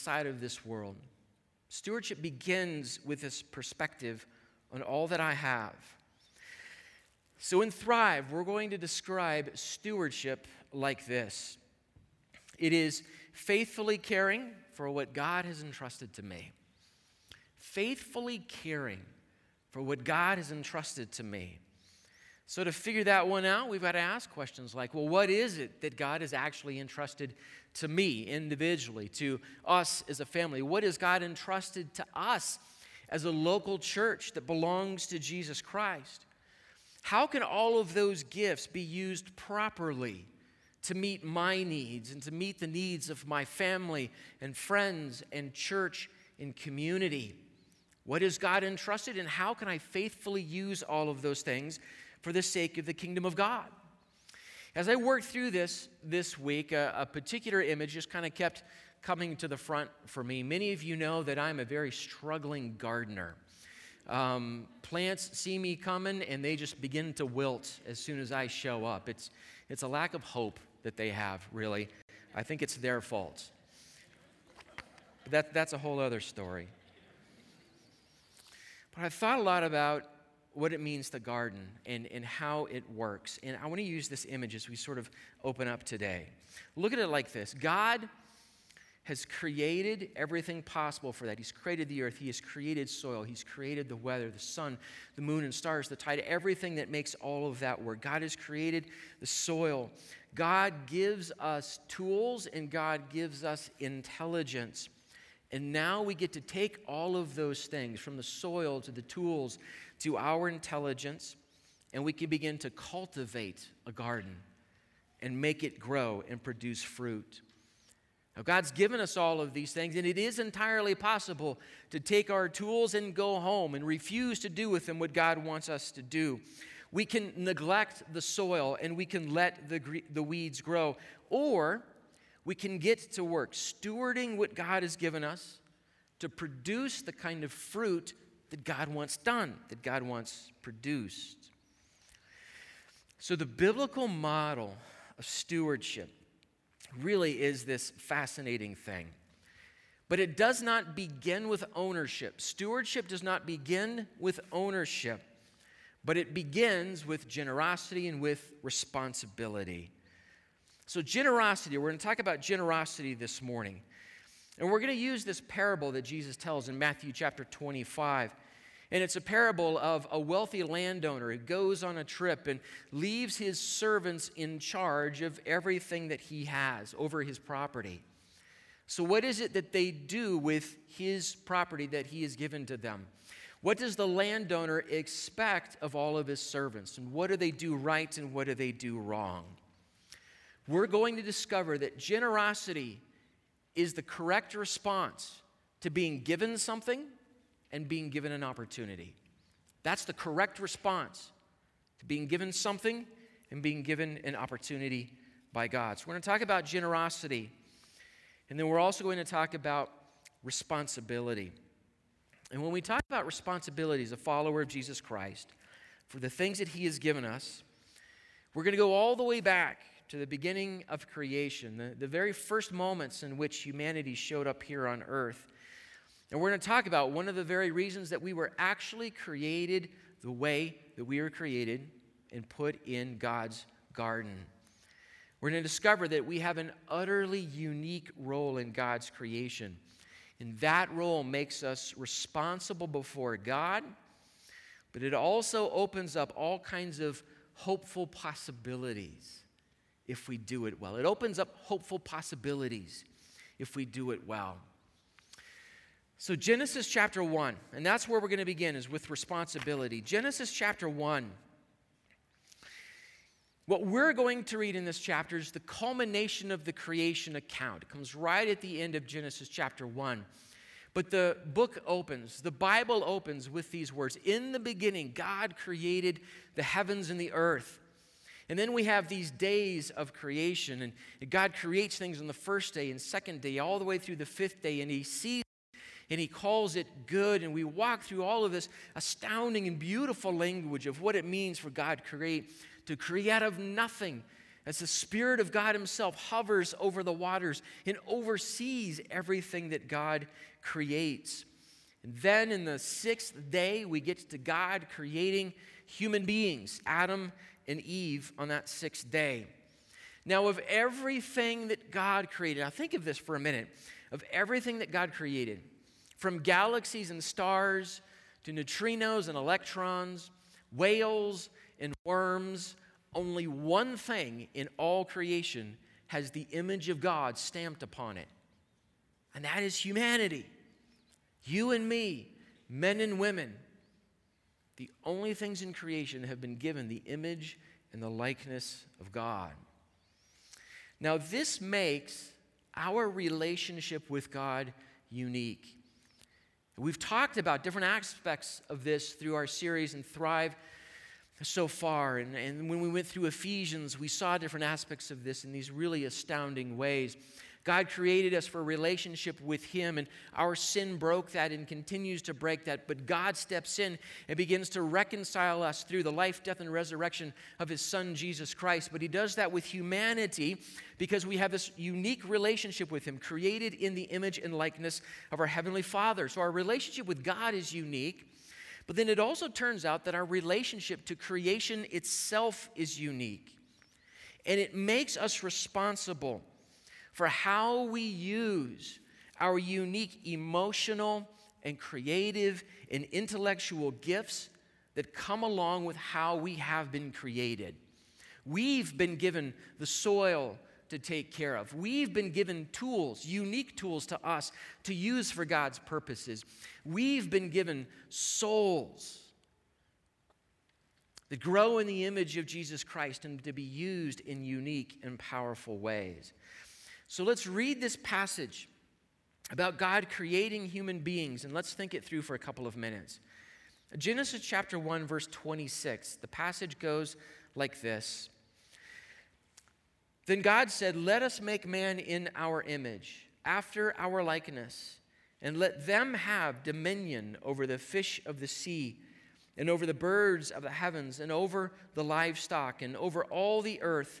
inside of this world. Stewardship begins with this perspective on all that I have. So, in Thrive, we're going to describe stewardship like this it is faithfully caring for what God has entrusted to me. Faithfully caring for what God has entrusted to me. So, to figure that one out, we've got to ask questions like, well, what is it that God has actually entrusted to me individually, to us as a family? What has God entrusted to us as a local church that belongs to Jesus Christ? How can all of those gifts be used properly to meet my needs and to meet the needs of my family and friends and church and community? What has God entrusted, and how can I faithfully use all of those things for the sake of the kingdom of God. As I worked through this this week, a, a particular image just kind of kept coming to the front for me. Many of you know that I'm a very struggling gardener. Um, plants see me coming and they just begin to wilt as soon as I show up. It's, it's a lack of hope that they have, really. I think it's their fault. But that, that's a whole other story. But I've thought a lot about what it means to garden and, and how it works. And I want to use this image as we sort of open up today. Look at it like this God has created everything possible for that. He's created the earth, He has created soil, He's created the weather, the sun, the moon, and stars, the tide, everything that makes all of that work. God has created the soil. God gives us tools and God gives us intelligence. And now we get to take all of those things from the soil to the tools to our intelligence, and we can begin to cultivate a garden and make it grow and produce fruit. Now, God's given us all of these things, and it is entirely possible to take our tools and go home and refuse to do with them what God wants us to do. We can neglect the soil and we can let the, the weeds grow, or we can get to work stewarding what God has given us to produce the kind of fruit that God wants done, that God wants produced. So, the biblical model of stewardship really is this fascinating thing. But it does not begin with ownership. Stewardship does not begin with ownership, but it begins with generosity and with responsibility. So, generosity, we're going to talk about generosity this morning. And we're going to use this parable that Jesus tells in Matthew chapter 25. And it's a parable of a wealthy landowner who goes on a trip and leaves his servants in charge of everything that he has over his property. So, what is it that they do with his property that he has given to them? What does the landowner expect of all of his servants? And what do they do right and what do they do wrong? We're going to discover that generosity is the correct response to being given something and being given an opportunity. That's the correct response to being given something and being given an opportunity by God. So, we're going to talk about generosity, and then we're also going to talk about responsibility. And when we talk about responsibility as a follower of Jesus Christ for the things that He has given us, we're going to go all the way back to the beginning of creation, the, the very first moments in which humanity showed up here on earth. And we're going to talk about one of the very reasons that we were actually created the way that we were created and put in God's garden. We're going to discover that we have an utterly unique role in God's creation. And that role makes us responsible before God, but it also opens up all kinds of hopeful possibilities if we do it well. It opens up hopeful possibilities if we do it well. So, Genesis chapter 1, and that's where we're going to begin, is with responsibility. Genesis chapter 1. What we're going to read in this chapter is the culmination of the creation account. It comes right at the end of Genesis chapter 1. But the book opens, the Bible opens with these words In the beginning, God created the heavens and the earth. And then we have these days of creation, and God creates things on the first day and second day, all the way through the fifth day, and He sees and He calls it good. And we walk through all of this astounding and beautiful language of what it means for God create, to create out of nothing as the Spirit of God Himself hovers over the waters and oversees everything that God creates. And then in the sixth day, we get to God creating human beings, Adam and Eve, on that sixth day. Now, of everything that God created, now think of this for a minute. Of everything that God created, from galaxies and stars to neutrinos and electrons, whales and worms, only one thing in all creation has the image of God stamped upon it, and that is humanity. You and me, men and women, the only things in creation have been given the image and the likeness of God. Now, this makes our relationship with God unique. We've talked about different aspects of this through our series and Thrive so far. And, and when we went through Ephesians, we saw different aspects of this in these really astounding ways. God created us for relationship with Him, and our sin broke that and continues to break that. But God steps in and begins to reconcile us through the life, death, and resurrection of His Son, Jesus Christ. But He does that with humanity because we have this unique relationship with Him, created in the image and likeness of our Heavenly Father. So our relationship with God is unique. But then it also turns out that our relationship to creation itself is unique. And it makes us responsible for how we use our unique emotional and creative and intellectual gifts that come along with how we have been created. We've been given the soil to take care of. We've been given tools, unique tools to us to use for God's purposes. We've been given souls that grow in the image of Jesus Christ and to be used in unique and powerful ways. So let's read this passage about God creating human beings and let's think it through for a couple of minutes. Genesis chapter 1, verse 26. The passage goes like this Then God said, Let us make man in our image, after our likeness, and let them have dominion over the fish of the sea, and over the birds of the heavens, and over the livestock, and over all the earth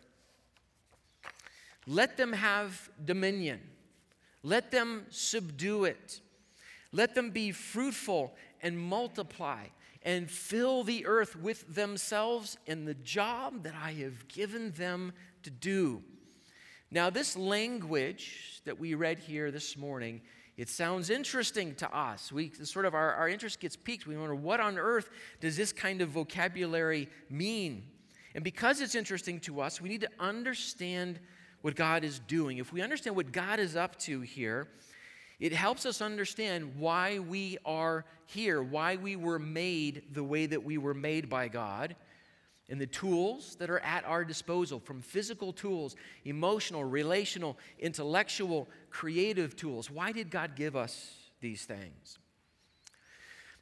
Let them have dominion. Let them subdue it. Let them be fruitful and multiply and fill the earth with themselves in the job that I have given them to do. Now, this language that we read here this morning, it sounds interesting to us. We sort of our, our interest gets piqued. We wonder what on earth does this kind of vocabulary mean? And because it's interesting to us, we need to understand what God is doing, if we understand what God is up to here, it helps us understand why we are here, why we were made the way that we were made by God, and the tools that are at our disposal from physical tools, emotional, relational, intellectual, creative tools. Why did God give us these things?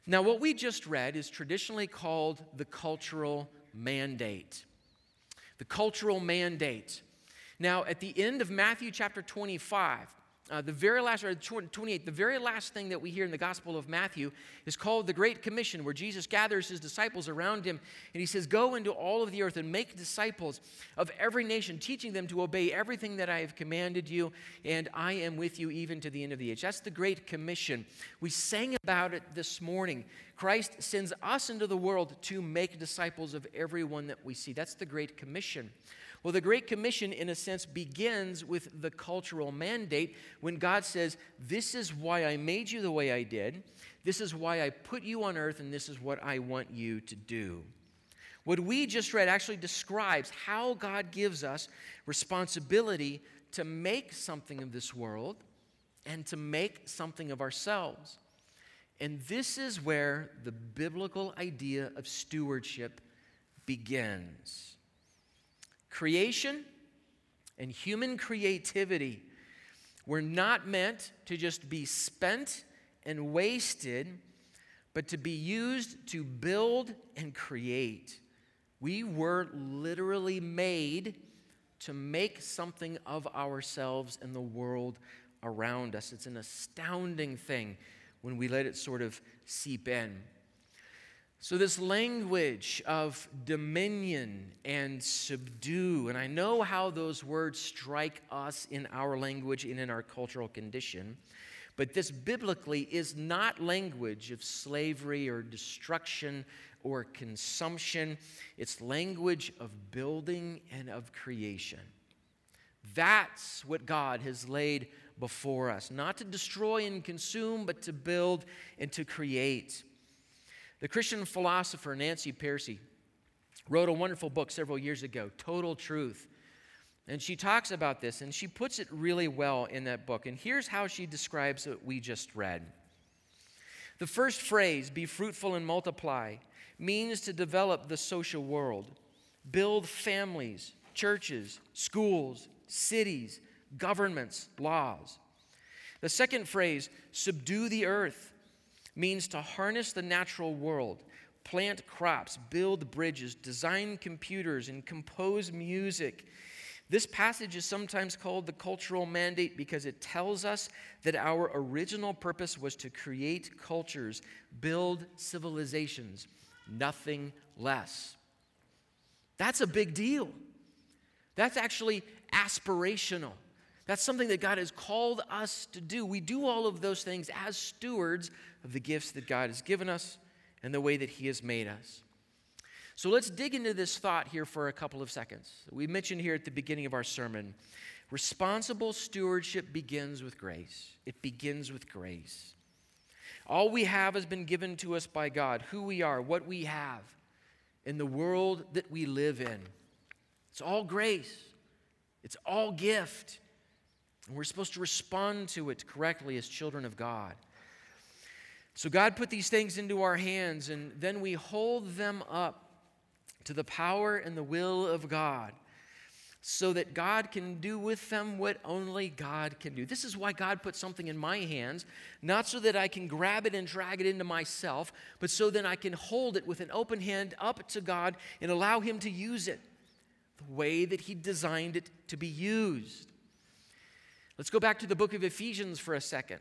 Now, what we just read is traditionally called the cultural mandate. The cultural mandate. Now, at the end of Matthew chapter 25, uh, the very last, or 28, the very last thing that we hear in the Gospel of Matthew is called the Great Commission, where Jesus gathers his disciples around him and he says, Go into all of the earth and make disciples of every nation, teaching them to obey everything that I have commanded you, and I am with you even to the end of the age. That's the Great Commission. We sang about it this morning. Christ sends us into the world to make disciples of everyone that we see. That's the Great Commission. Well, the Great Commission, in a sense, begins with the cultural mandate when God says, This is why I made you the way I did, this is why I put you on earth, and this is what I want you to do. What we just read actually describes how God gives us responsibility to make something of this world and to make something of ourselves. And this is where the biblical idea of stewardship begins. Creation and human creativity were not meant to just be spent and wasted, but to be used to build and create. We were literally made to make something of ourselves and the world around us. It's an astounding thing when we let it sort of seep in. So, this language of dominion and subdue, and I know how those words strike us in our language and in our cultural condition, but this biblically is not language of slavery or destruction or consumption. It's language of building and of creation. That's what God has laid before us, not to destroy and consume, but to build and to create. The Christian philosopher Nancy Pearcey wrote a wonderful book several years ago, Total Truth. And she talks about this and she puts it really well in that book. And here's how she describes what we just read. The first phrase, be fruitful and multiply, means to develop the social world, build families, churches, schools, cities, governments, laws. The second phrase, subdue the earth, means to harness the natural world, plant crops, build bridges, design computers, and compose music. This passage is sometimes called the cultural mandate because it tells us that our original purpose was to create cultures, build civilizations, nothing less. That's a big deal. That's actually aspirational. That's something that God has called us to do. We do all of those things as stewards of the gifts that God has given us and the way that He has made us. So let's dig into this thought here for a couple of seconds. We mentioned here at the beginning of our sermon responsible stewardship begins with grace. It begins with grace. All we have has been given to us by God who we are, what we have, in the world that we live in. It's all grace, it's all gift. And we're supposed to respond to it correctly as children of God. So God put these things into our hands, and then we hold them up to the power and the will of God so that God can do with them what only God can do. This is why God put something in my hands, not so that I can grab it and drag it into myself, but so that I can hold it with an open hand up to God and allow Him to use it the way that He designed it to be used. Let's go back to the book of Ephesians for a second.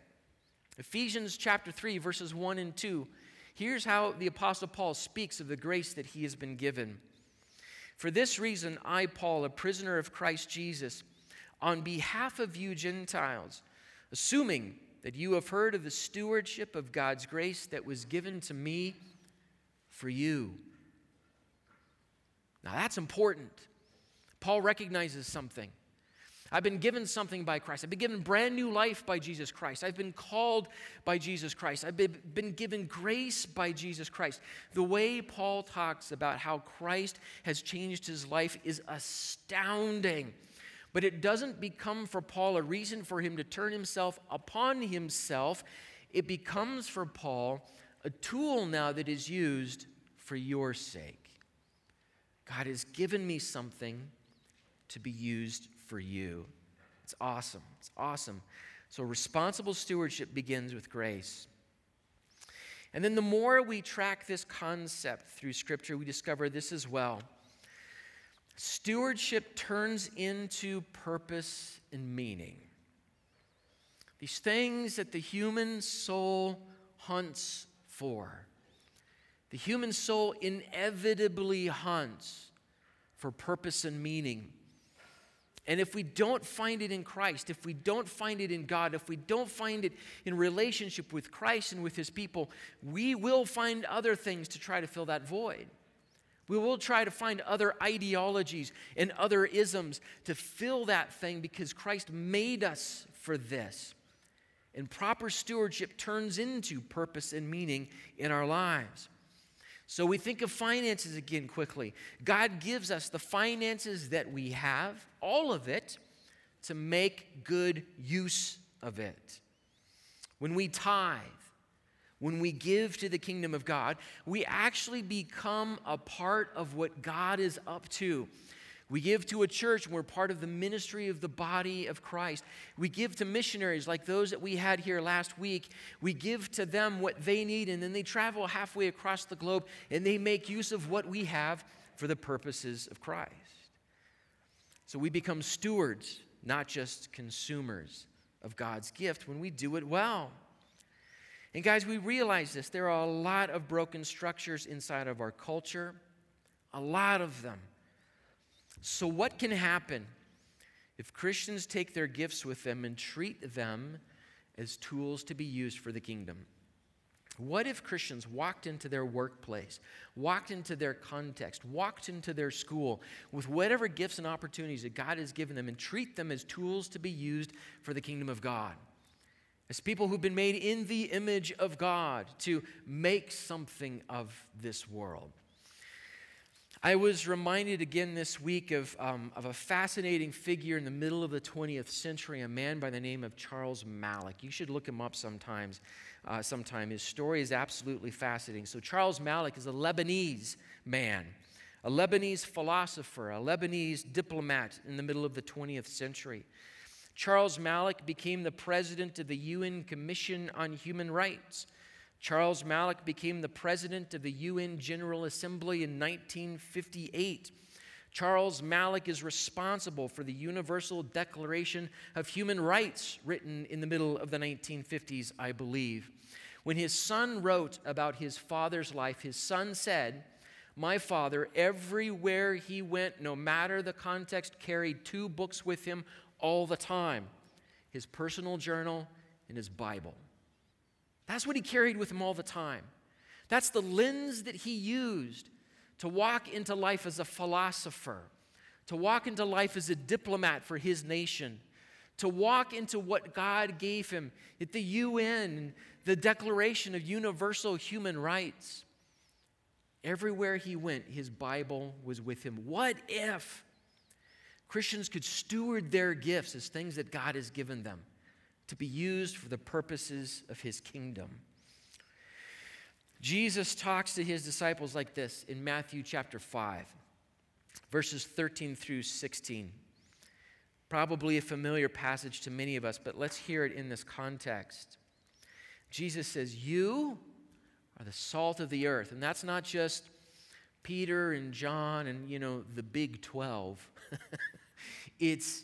Ephesians chapter 3, verses 1 and 2. Here's how the Apostle Paul speaks of the grace that he has been given. For this reason, I, Paul, a prisoner of Christ Jesus, on behalf of you Gentiles, assuming that you have heard of the stewardship of God's grace that was given to me for you. Now that's important. Paul recognizes something. I've been given something by Christ. I've been given brand new life by Jesus Christ. I've been called by Jesus Christ. I've been, given grace by Jesus Christ. The way Paul talks about how Christ has changed his life is astounding. But it doesn't become for Paul a reason for him to turn himself upon himself. It becomes for Paul a tool now that is used for your sake. God has given me something to be used for you. It's awesome. It's awesome. So, responsible stewardship begins with grace. And then, the more we track this concept through Scripture, we discover this as well. Stewardship turns into purpose and meaning. These things that the human soul hunts for. The human soul inevitably hunts for purpose and meaning. And if we don't find it in Christ, if we don't find it in God, if we don't find it in relationship with Christ and with His people, we will find other things to try to fill that void. We will try to find other ideologies and other isms to fill that thing because Christ made us for this. And proper stewardship turns into purpose and meaning in our lives. So we think of finances again quickly. God gives us the finances that we have, all of it, to make good use of it. When we tithe, when we give to the kingdom of God, we actually become a part of what God is up to. We give to a church and we're part of the ministry of the body of Christ. We give to missionaries like those that we had here last week. We give to them what they need, and then they travel halfway across the globe and they make use of what we have for the purposes of Christ. So we become stewards, not just consumers of God's gift when we do it well. And guys, we realize this. There are a lot of broken structures inside of our culture, a lot of them. So, what can happen if Christians take their gifts with them and treat them as tools to be used for the kingdom? What if Christians walked into their workplace, walked into their context, walked into their school with whatever gifts and opportunities that God has given them and treat them as tools to be used for the kingdom of God? As people who've been made in the image of God to make something of this world. I was reminded again this week of, um, of a fascinating figure in the middle of the 20th century, a man by the name of Charles Malik. You should look him up sometimes, uh, sometime. His story is absolutely fascinating. So, Charles Malik is a Lebanese man, a Lebanese philosopher, a Lebanese diplomat in the middle of the 20th century. Charles Malik became the president of the UN Commission on Human Rights. Charles Malik became the president of the UN General Assembly in 1958. Charles Malik is responsible for the Universal Declaration of Human Rights, written in the middle of the 1950s, I believe. When his son wrote about his father's life, his son said, My father, everywhere he went, no matter the context, carried two books with him all the time his personal journal and his Bible. That's what he carried with him all the time. That's the lens that he used to walk into life as a philosopher, to walk into life as a diplomat for his nation, to walk into what God gave him at the UN, the Declaration of Universal Human Rights. Everywhere he went, his Bible was with him. What if Christians could steward their gifts as things that God has given them? To be used for the purposes of his kingdom. Jesus talks to his disciples like this in Matthew chapter 5, verses 13 through 16. Probably a familiar passage to many of us, but let's hear it in this context. Jesus says, You are the salt of the earth. And that's not just Peter and John and, you know, the big 12. it's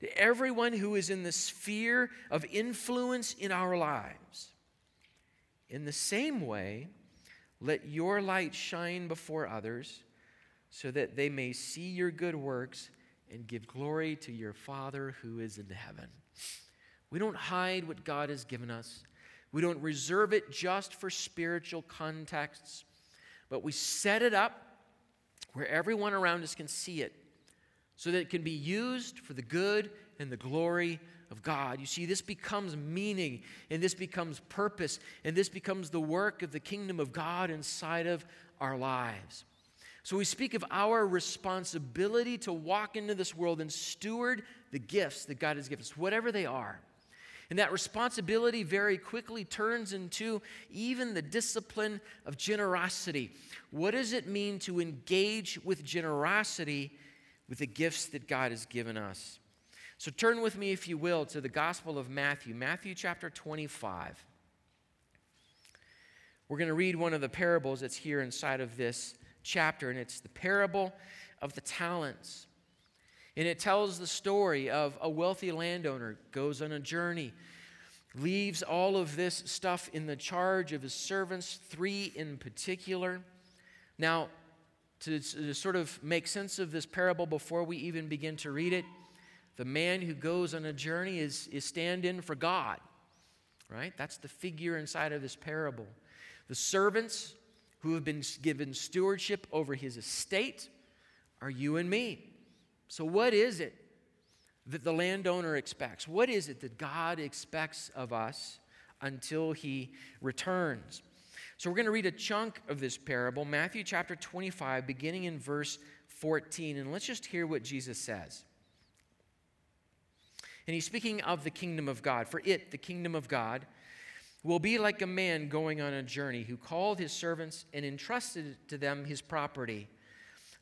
to everyone who is in the sphere of influence in our lives. In the same way, let your light shine before others so that they may see your good works and give glory to your Father who is in heaven. We don't hide what God has given us. We don't reserve it just for spiritual contexts, but we set it up where everyone around us can see it so that it can be used for the good and the glory of God. You see, this becomes meaning and this becomes purpose and this becomes the work of the kingdom of God inside of our lives. So we speak of our responsibility to walk into this world and steward the gifts that God has given us, whatever they are. And that responsibility very quickly turns into even the discipline of generosity. What does it mean to engage with generosity with the gifts that God has given us. So turn with me, if you will, to the Gospel of Matthew, Matthew chapter 25. We're going to read one of the parables that's here inside of this chapter, and it's the parable of the talents. And it tells the story of a wealthy landowner goes on a journey, leaves all of this stuff in the charge of his servants, three in particular. Now, to, to sort of make sense of this parable before we even begin to read it, the man who goes on a journey is, is stand in for God, right? That's the figure inside of this parable. The servants who have been given stewardship over his estate are you and me. So, what is it that the landowner expects? What is it that God expects of us until he returns? So we're going to read a chunk of this parable, Matthew chapter 25, beginning in verse 14. And let's just hear what Jesus says. And he's speaking of the kingdom of God. For it, the kingdom of God, will be like a man going on a journey who called his servants and entrusted to them his property.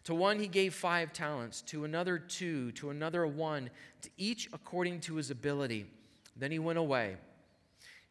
To one he gave five talents, to another two, to another one, to each according to his ability. Then he went away.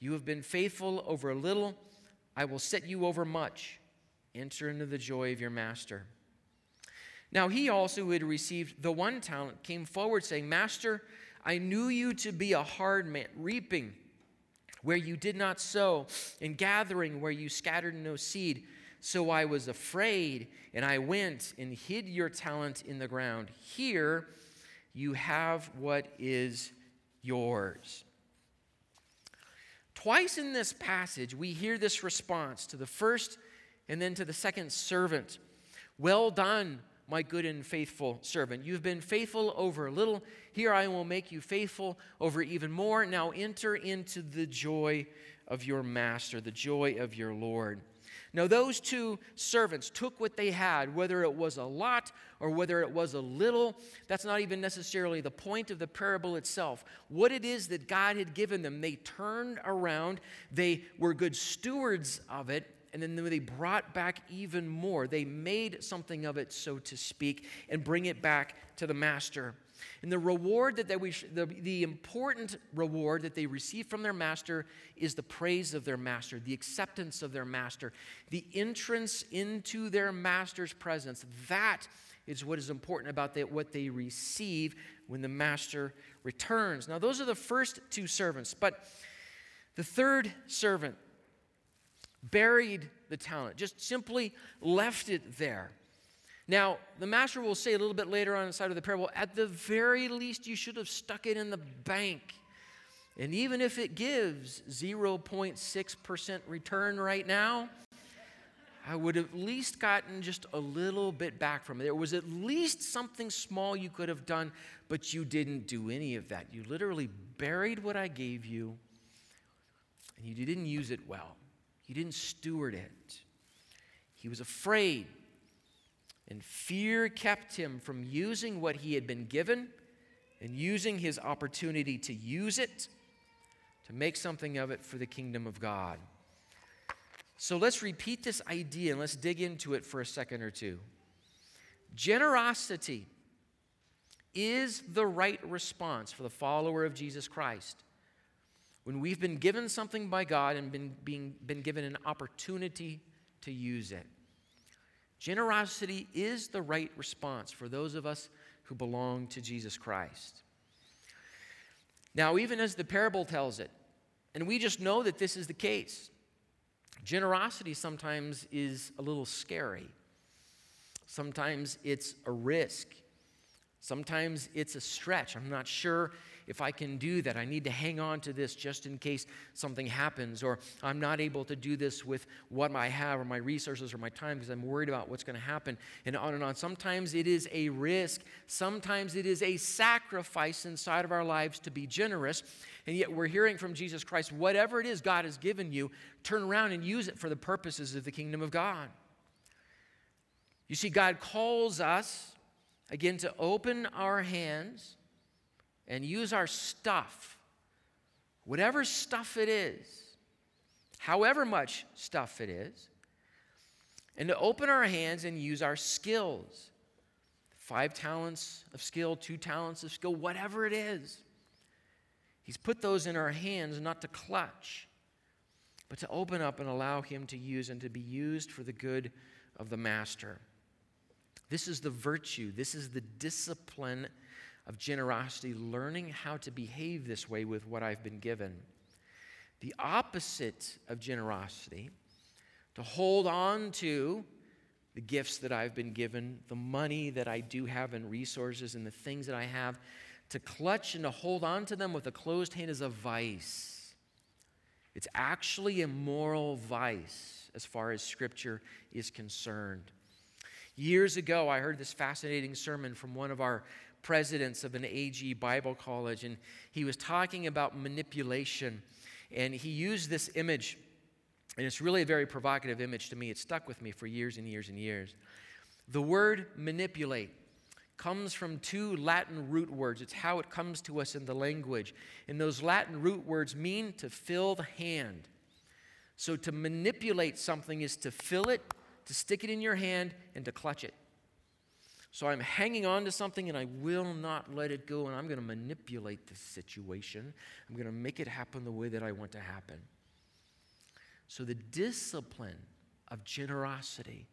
You have been faithful over a little, I will set you over much. Enter into the joy of your master. Now he also, who had received the one talent, came forward, saying, Master, I knew you to be a hard man, reaping where you did not sow, and gathering where you scattered no seed. So I was afraid, and I went and hid your talent in the ground. Here you have what is yours. Twice in this passage, we hear this response to the first and then to the second servant Well done, my good and faithful servant. You've been faithful over a little. Here I will make you faithful over even more. Now enter into the joy of your master, the joy of your Lord. Now, those two servants took what they had, whether it was a lot or whether it was a little. That's not even necessarily the point of the parable itself. What it is that God had given them, they turned around, they were good stewards of it, and then they brought back even more. They made something of it, so to speak, and bring it back to the master. And the reward that they, the, the important reward that they receive from their master is the praise of their master, the acceptance of their master, the entrance into their master's presence. That is what is important about that, what they receive when the master returns. Now, those are the first two servants, but the third servant buried the talent, just simply left it there. Now, the master will say a little bit later on inside of the parable, at the very least, you should have stuck it in the bank. And even if it gives 0.6% return right now, I would have at least gotten just a little bit back from it. There was at least something small you could have done, but you didn't do any of that. You literally buried what I gave you, and you didn't use it well. You didn't steward it. He was afraid, and fear kept him from using what he had been given and using his opportunity to use it to make something of it for the kingdom of God. So let's repeat this idea and let's dig into it for a second or two. Generosity is the right response for the follower of Jesus Christ when we've been given something by God and been, being, been given an opportunity to use it. Generosity is the right response for those of us who belong to Jesus Christ. Now, even as the parable tells it, and we just know that this is the case, generosity sometimes is a little scary. Sometimes it's a risk. Sometimes it's a stretch. I'm not sure if I can do that. I need to hang on to this just in case something happens, or I'm not able to do this with what I have, or my resources, or my time, because I'm worried about what's going to happen, and on and on. Sometimes it is a risk, sometimes it is a sacrifice inside of our lives to be generous, and yet we're hearing from Jesus Christ whatever it is God has given you, turn around and use it for the purposes of the kingdom of God. You see, God calls us, again, to open our hands and use our stuff, whatever stuff it is, however much stuff it is, and to open our hands and use our skills five talents of skill, two talents of skill, whatever it is. He's put those in our hands not to clutch, but to open up and allow Him to use and to be used for the good of the Master. This is the virtue, this is the discipline of generosity, learning how to behave this way with what I've been given. The opposite of generosity, to hold on to the gifts that I've been given, the money that I do have, and resources and the things that I have, to clutch and to hold on to them with a closed hand is a vice. It's actually a moral vice as far as Scripture is concerned. Years ago, I heard this fascinating sermon from one of our presidents of an AG Bible college, and he was talking about manipulation. And he used this image, and it's really a very provocative image to me. It stuck with me for years and years and years. The word manipulate comes from two Latin root words. It's how it comes to us in the language. And those Latin root words mean to fill the hand. So to manipulate something is to fill it, to stick it in your hand, and to clutch it. So I'm hanging on to something and I will not let it go, and I'm going to manipulate the situation. I'm going to make it happen the way that I want to happen. So the discipline of generosity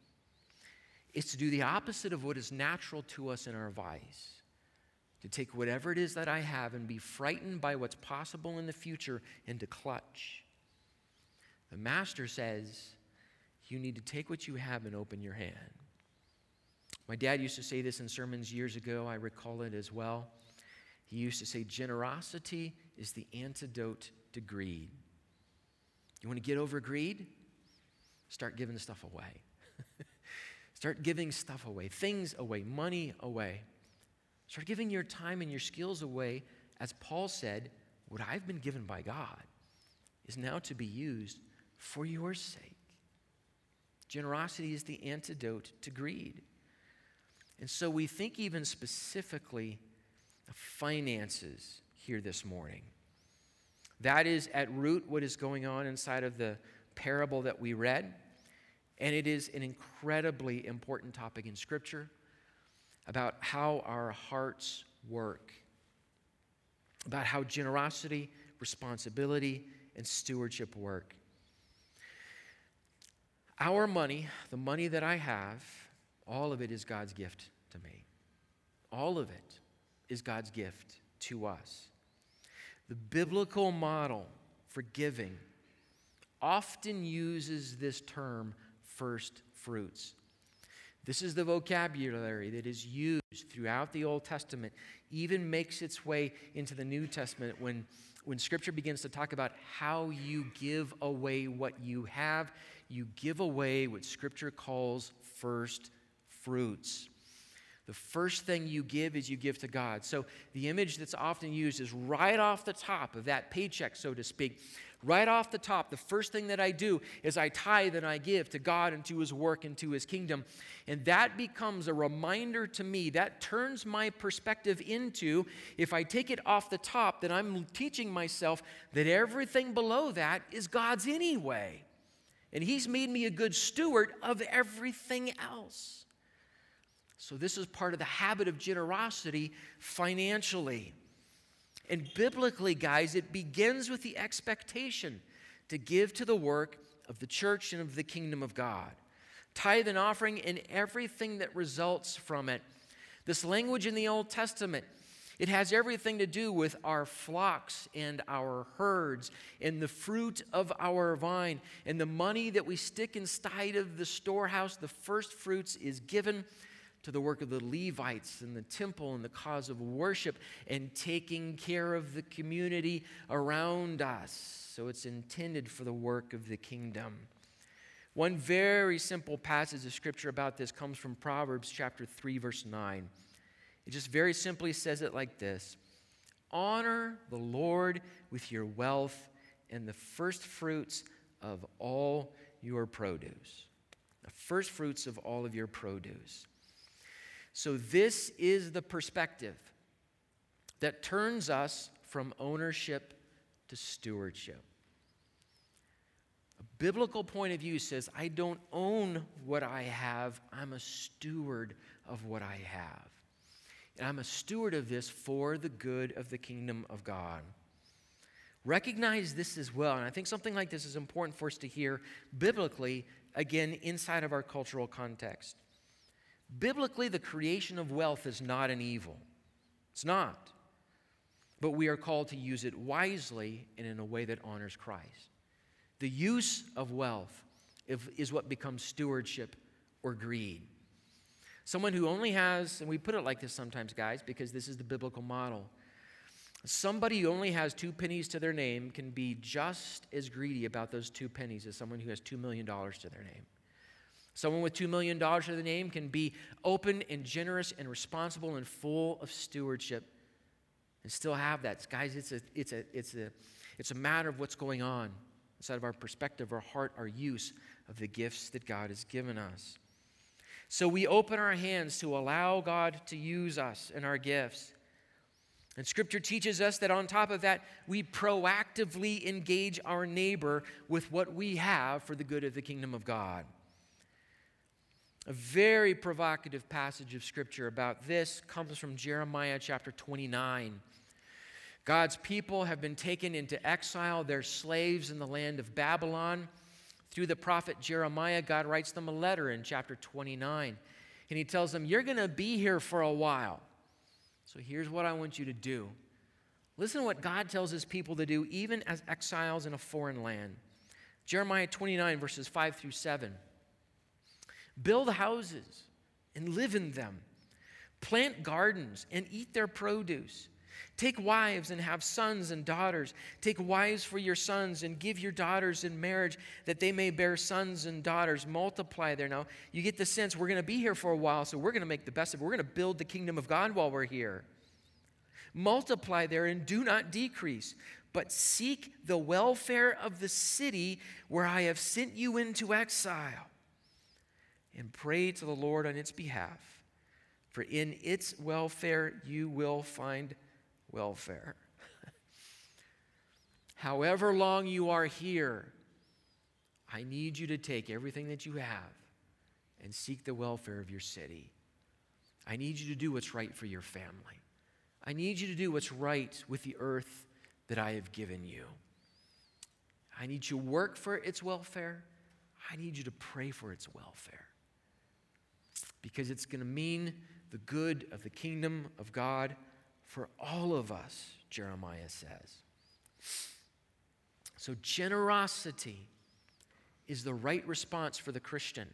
is to do the opposite of what is natural to us in our vice. To take whatever it is that I have and be frightened by what's possible in the future and to clutch. The master says, You need to take what you have and open your hand. My dad used to say this in sermons years ago. I recall it as well. He used to say, Generosity is the antidote to greed. You want to get over greed? Start giving stuff away. Start giving stuff away, things away, money away. Start giving your time and your skills away. As Paul said, what I've been given by God is now to be used for your sake. Generosity is the antidote to greed. And so we think even specifically of finances here this morning. That is at root what is going on inside of the parable that we read. And it is an incredibly important topic in Scripture about how our hearts work, about how generosity, responsibility, and stewardship work. Our money, the money that I have, all of it is God's gift to me. All of it is God's gift to us. The biblical model for giving often uses this term first fruits. This is the vocabulary that is used throughout the Old Testament, even makes its way into the New Testament when, when Scripture begins to talk about how you give away what you have. You give away what Scripture calls first fruits. The first thing you give is you give to God. So the image that's often used is right off the top of that paycheck, so to speak. Right off the top, the first thing that I do is I tithe and I give to God and to His work and to His kingdom. And that becomes a reminder to me, that turns my perspective into if I take it off the top, then I'm teaching myself that everything below that is God's anyway. And He's made me a good steward of everything else. So, this is part of the habit of generosity financially. And biblically, guys, it begins with the expectation to give to the work of the church and of the kingdom of God. Tithe and offering and everything that results from it. This language in the Old Testament, it has everything to do with our flocks and our herds and the fruit of our vine and the money that we stick inside of the storehouse. The first fruits is given to the work of the Levites and the temple and the cause of worship and taking care of the community around us. So it's intended for the work of the kingdom. One very simple passage of scripture about this comes from Proverbs chapter 3 verse 9. It just very simply says it like this. Honor the Lord with your wealth and the first fruits of all your produce. The first fruits of all of your produce. So, this is the perspective that turns us from ownership to stewardship. A biblical point of view says, I don't own what I have, I'm a steward of what I have. And I'm a steward of this for the good of the kingdom of God. Recognize this as well. And I think something like this is important for us to hear biblically, again, inside of our cultural context. Biblically, the creation of wealth is not an evil. It's not. But we are called to use it wisely and in a way that honors Christ. The use of wealth is what becomes stewardship or greed. Someone who only has, and we put it like this sometimes, guys, because this is the biblical model. Somebody who only has two pennies to their name can be just as greedy about those two pennies as someone who has $2 million to their name. Someone with $2 million to the name can be open and generous and responsible and full of stewardship and still have that. Guys, it's a, it's a, it's a, it's a matter of what's going on inside of our perspective, our heart, our use of the gifts that God has given us. So we open our hands to allow God to use us and our gifts. And scripture teaches us that on top of that, we proactively engage our neighbor with what we have for the good of the kingdom of God. A very provocative passage of scripture about this comes from Jeremiah chapter 29. God's people have been taken into exile, they're slaves in the land of Babylon. Through the prophet Jeremiah, God writes them a letter in chapter 29. And he tells them, You're going to be here for a while. So here's what I want you to do. Listen to what God tells his people to do, even as exiles in a foreign land. Jeremiah 29, verses 5 through 7. Build houses and live in them, plant gardens and eat their produce. Take wives and have sons and daughters. Take wives for your sons and give your daughters in marriage that they may bear sons and daughters. Multiply there. Now, you get the sense we're going to be here for a while, so we're going to make the best of it. We're going to build the kingdom of God while we're here. Multiply there and do not decrease, but seek the welfare of the city where I have sent you into exile. And pray to the Lord on its behalf, for in its welfare you will find welfare. However long you are here, I need you to take everything that you have and seek the welfare of your city. I need you to do what's right for your family. I need you to do what's right with the earth that I have given you. I need you to work for its welfare. I need you to pray for its welfare. Because it's going to mean the good of the kingdom of God for all of us, Jeremiah says. So, generosity is the right response for the Christian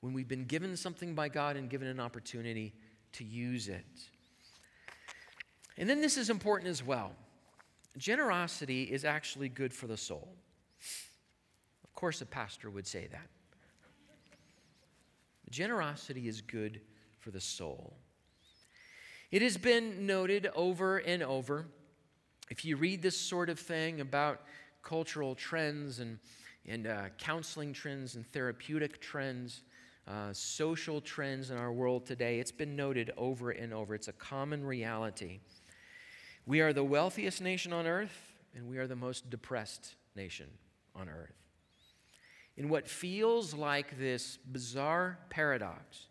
when we've been given something by God and given an opportunity to use it. And then this is important as well. Generosity is actually good for the soul. Of course, a pastor would say that. Generosity is good for the soul. It has been noted over and over. If you read this sort of thing about cultural trends and, and uh, counseling trends and therapeutic trends, uh, social trends in our world today, it's been noted over and over. It's a common reality. We are the wealthiest nation on earth, and we are the most depressed nation on earth. In what feels like this bizarre paradox,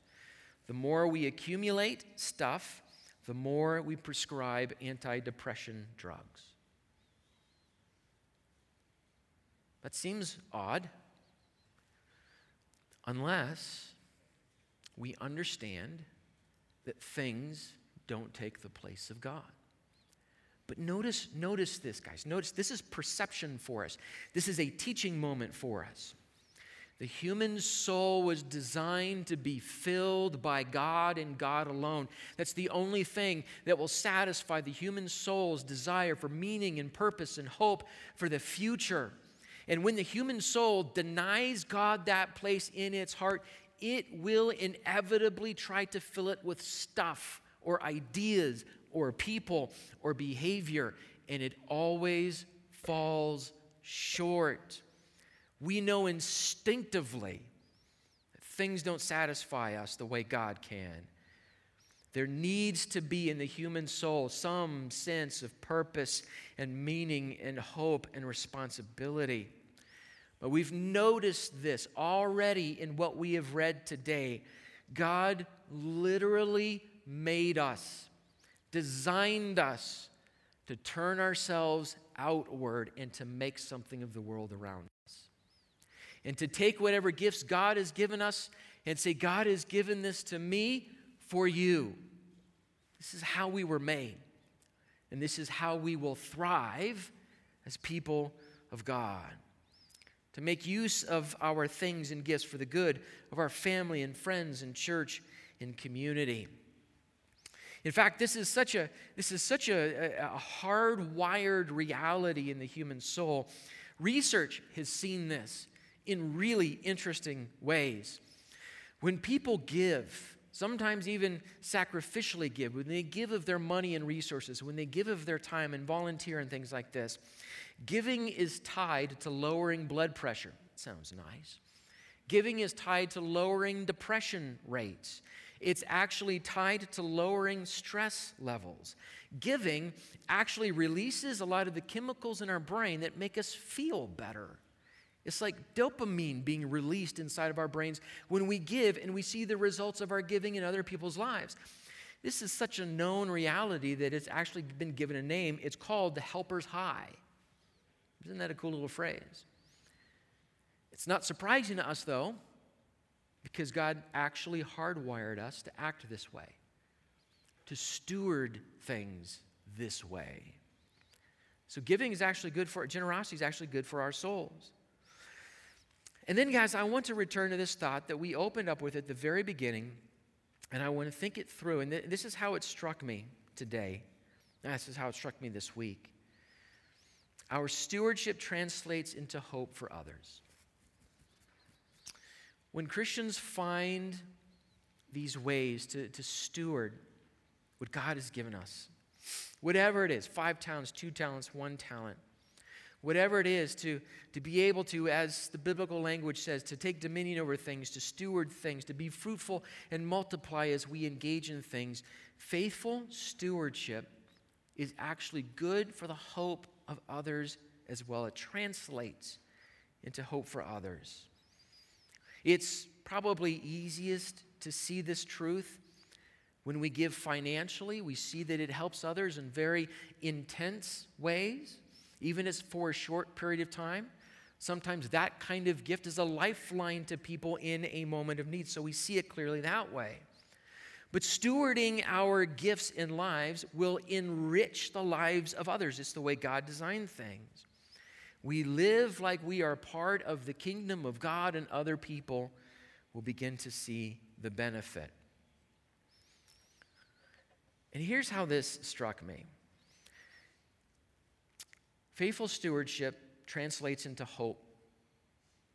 the more we accumulate stuff, the more we prescribe antidepressant drugs. That seems odd unless we understand that things don't take the place of God. But notice, notice this, guys. Notice this is perception for us. This is a teaching moment for us. The human soul was designed to be filled by God and God alone. That's the only thing that will satisfy the human soul's desire for meaning and purpose and hope for the future. And when the human soul denies God that place in its heart, it will inevitably try to fill it with stuff or ideas or people or behavior, and it always falls short we know instinctively that things don't satisfy us the way God can. There needs to be in the human soul some sense of purpose and meaning and hope and responsibility. But we've noticed this already in what we have read today. God literally made us, designed us to turn ourselves outward and to make something of the world around us. And to take whatever gifts God has given us and say, God has given this to me for you. This is how we were made. And this is how we will thrive as people of God. To make use of our things and gifts for the good of our family and friends and church and community. In fact, this is such a, this is such a, a, hardwired reality in the human soul. Research has seen this in really interesting ways. When people give, sometimes even sacrificially give, when they give of their money and resources, when they give of their time and volunteer and things like this, giving is tied to lowering blood pressure. Sounds nice. Giving is tied to lowering depression rates. It's actually tied to lowering stress levels. Giving actually releases a lot of the chemicals in our brain that make us feel better. It's like dopamine being released inside of our brains when we give and we see the results of our giving in other people's lives. This is such a known reality that it's actually been given a name. It's called the helper's high. Isn't that a cool little phrase? It's not surprising to us, though, because God actually hardwired us to act this way, to steward things this way. So, giving is actually good for, generosity is actually good for our souls. And then, guys, I want to return to this thought that we opened up with at the very beginning, and I want to think it through. And th- this is how it struck me today. Ah, this is how it struck me this week. Our stewardship translates into hope for others. When Christians find these ways to, to steward what God has given us, whatever it is five talents, two talents, one talent whatever it is, to, to be able to, as the biblical language says, to take dominion over things, to steward things, to be fruitful and multiply as we engage in things. Faithful stewardship is actually good for the hope of others as well. It translates into hope for others. It's probably easiest to see this truth when we give financially. We see that it helps others in very intense ways even if for a short period of time. Sometimes that kind of gift is a lifeline to people in a moment of need. So we see it clearly that way. But stewarding our gifts and lives will enrich the lives of others. It's the way God designed things. We live like we are part of the kingdom of God, and other people will begin to see the benefit. And here's how this struck me Faithful stewardship translates into hope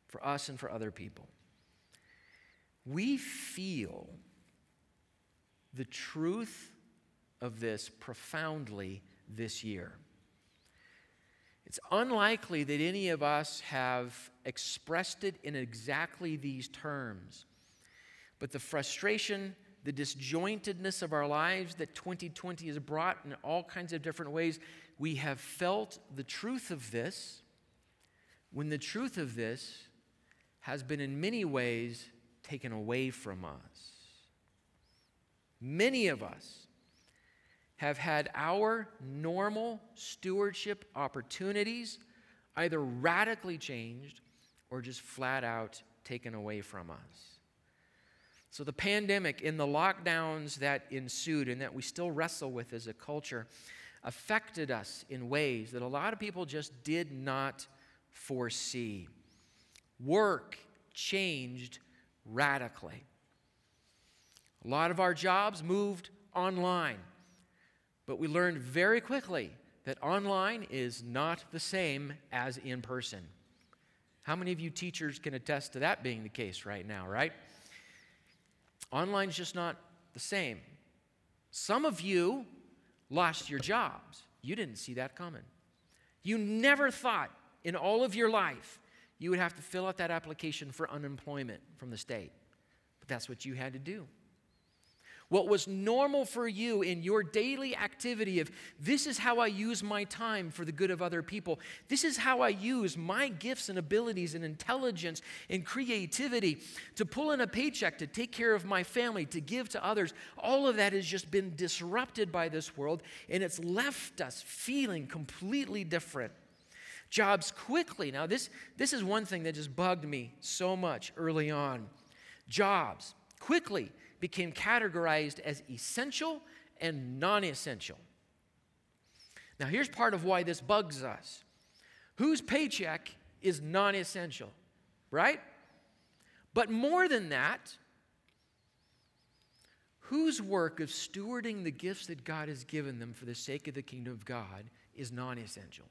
for us and for other people. We feel the truth of this profoundly this year. It's unlikely that any of us have expressed it in exactly these terms, but the frustration, the disjointedness of our lives that 2020 has brought in all kinds of different ways we have felt the truth of this when the truth of this has been in many ways taken away from us. Many of us have had our normal stewardship opportunities either radically changed or just flat out taken away from us. So, the pandemic and the lockdowns that ensued and that we still wrestle with as a culture affected us in ways that a lot of people just did not foresee. Work changed radically. A lot of our jobs moved online, but we learned very quickly that online is not the same as in person. How many of you teachers can attest to that being the case right now, right? Online is just not the same. Some of you lost your jobs. You didn't see that coming. You never thought in all of your life you would have to fill out that application for unemployment from the state. But that's what you had to do. What was normal for you in your daily activity of this is how I use my time for the good of other people. This is how I use my gifts and abilities and intelligence and creativity to pull in a paycheck, to take care of my family, to give to others. All of that has just been disrupted by this world and it's left us feeling completely different. Jobs quickly. Now, this, this is one thing that just bugged me so much early on. Jobs quickly became categorized as essential and non essential. Now, here's part of why this bugs us whose paycheck is non essential, right? But more than that, whose work of stewarding the gifts that God has given them for the sake of the kingdom of God is non essential?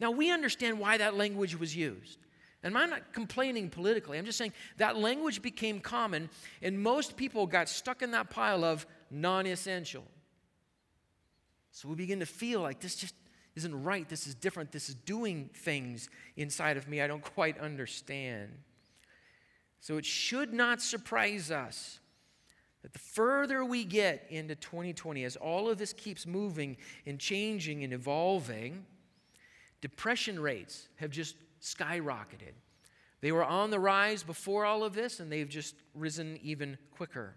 Now, we understand why that language was used. And I'm not complaining politically. I'm just saying that language became common, and most people got stuck in that pile of non essential. So we begin to feel like this just isn't right. This is different. This is doing things inside of me I don't quite understand. So it should not surprise us that the further we get into 2020, as all of this keeps moving and changing and evolving, depression rates have just skyrocketed. They were on the rise before all of this, and they've just risen even quicker.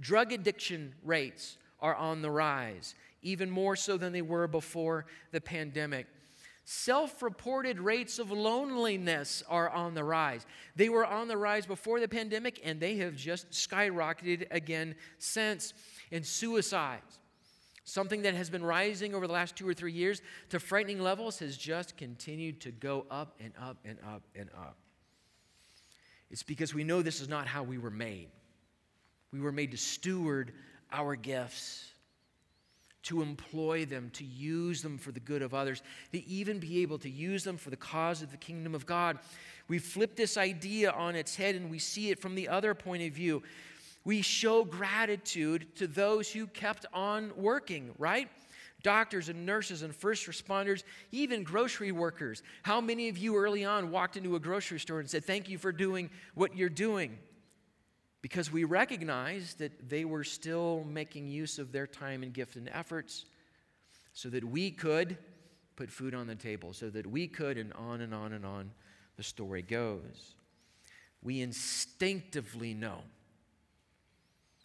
Drug addiction rates are on the rise, even more so than they were before the pandemic. Self reported rates of loneliness are on the rise. They were on the rise before the pandemic, and they have just skyrocketed again since. And suicides Something that has been rising over the last two or three years to frightening levels has just continued to go up and up and up and up. It's because we know this is not how we were made. We were made to steward our gifts, to employ them, to use them for the good of others, to even be able to use them for the cause of the kingdom of God. We flip this idea on its head and we see it from the other point of view we show gratitude to those who kept on working, right? Doctors and nurses and first responders, even grocery workers. How many of you early on walked into a grocery store and said, Thank you for doing what you're doing? Because we recognize that they were still making use of their time and gift and efforts so that we could put food on the table, so that we could, and on and on and on the story goes. We instinctively know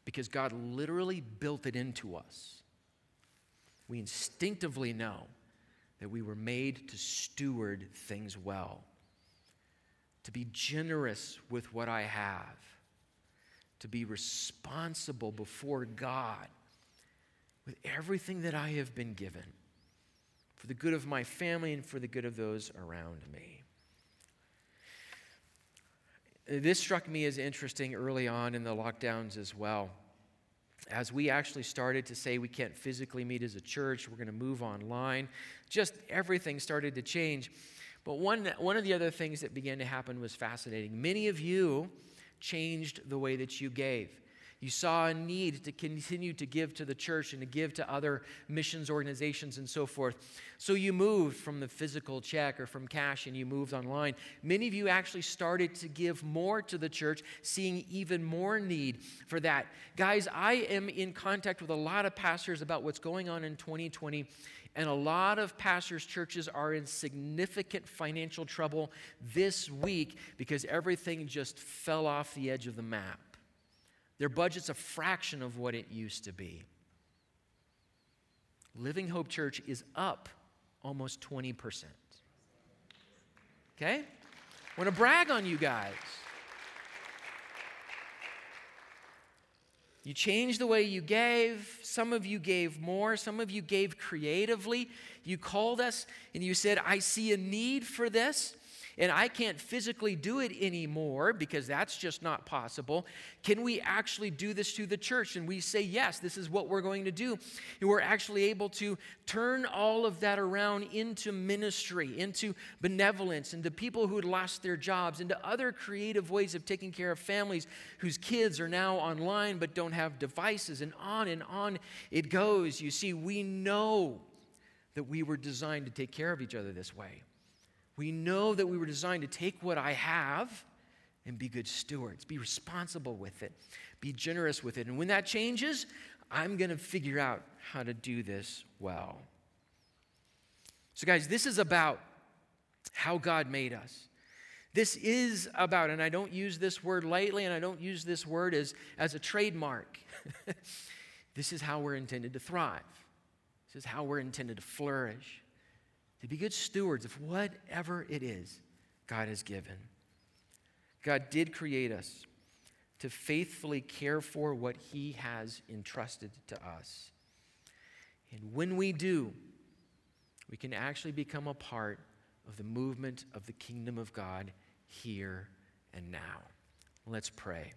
because God literally built it into us. We instinctively know that we were made to steward things well, to be generous with what I have, to be responsible before God with everything that I have been given for the good of my family and for the good of those around me. This struck me as interesting early on in the lockdowns as well. As we actually started to say we can't physically meet as a church, we're going to move online, just everything started to change. But one, one of the other things that began to happen was fascinating. Many of you changed the way that you gave. You saw a need to continue to give to the church and to give to other missions organizations and so forth. So you moved from the physical check or from cash and you moved online. Many of you actually started to give more to the church, seeing even more need for that. Guys, I am in contact with a lot of pastors about what's going on in 2020. And a lot of pastors' churches are in significant financial trouble this week because everything just fell off the edge of the map. Their budget's a fraction of what it used to be. Living Hope Church is up almost 20%. Okay? I want to brag on you guys. You changed the way you gave. Some of you gave more. Some of you gave creatively. You called us and you said, I see a need for this and I can't physically do it anymore because that's just not possible. Can we actually do this to the church? And we say, yes, this is what we're going to do. And we're actually able to turn all of that around into ministry, into benevolence, into people who had lost their jobs, into other creative ways of taking care of families whose kids are now online but don't have devices, and on and on it goes. You see, we know that we were designed to take care of each other this way. We know that we were designed to take what I have and be good stewards. Be responsible with it. Be generous with it. And when that changes, I'm going to figure out how to do this well. So, guys, this is about how God made us. This is about, and I don't use this word lightly, and I don't use this word as, as a trademark. this is how we're intended to thrive. This is how we're intended to flourish, to be good stewards of whatever it is God has given. God did create us to faithfully care for what He has entrusted to us. And when we do, we can actually become a part of the movement of the kingdom of God here and now. Let's pray.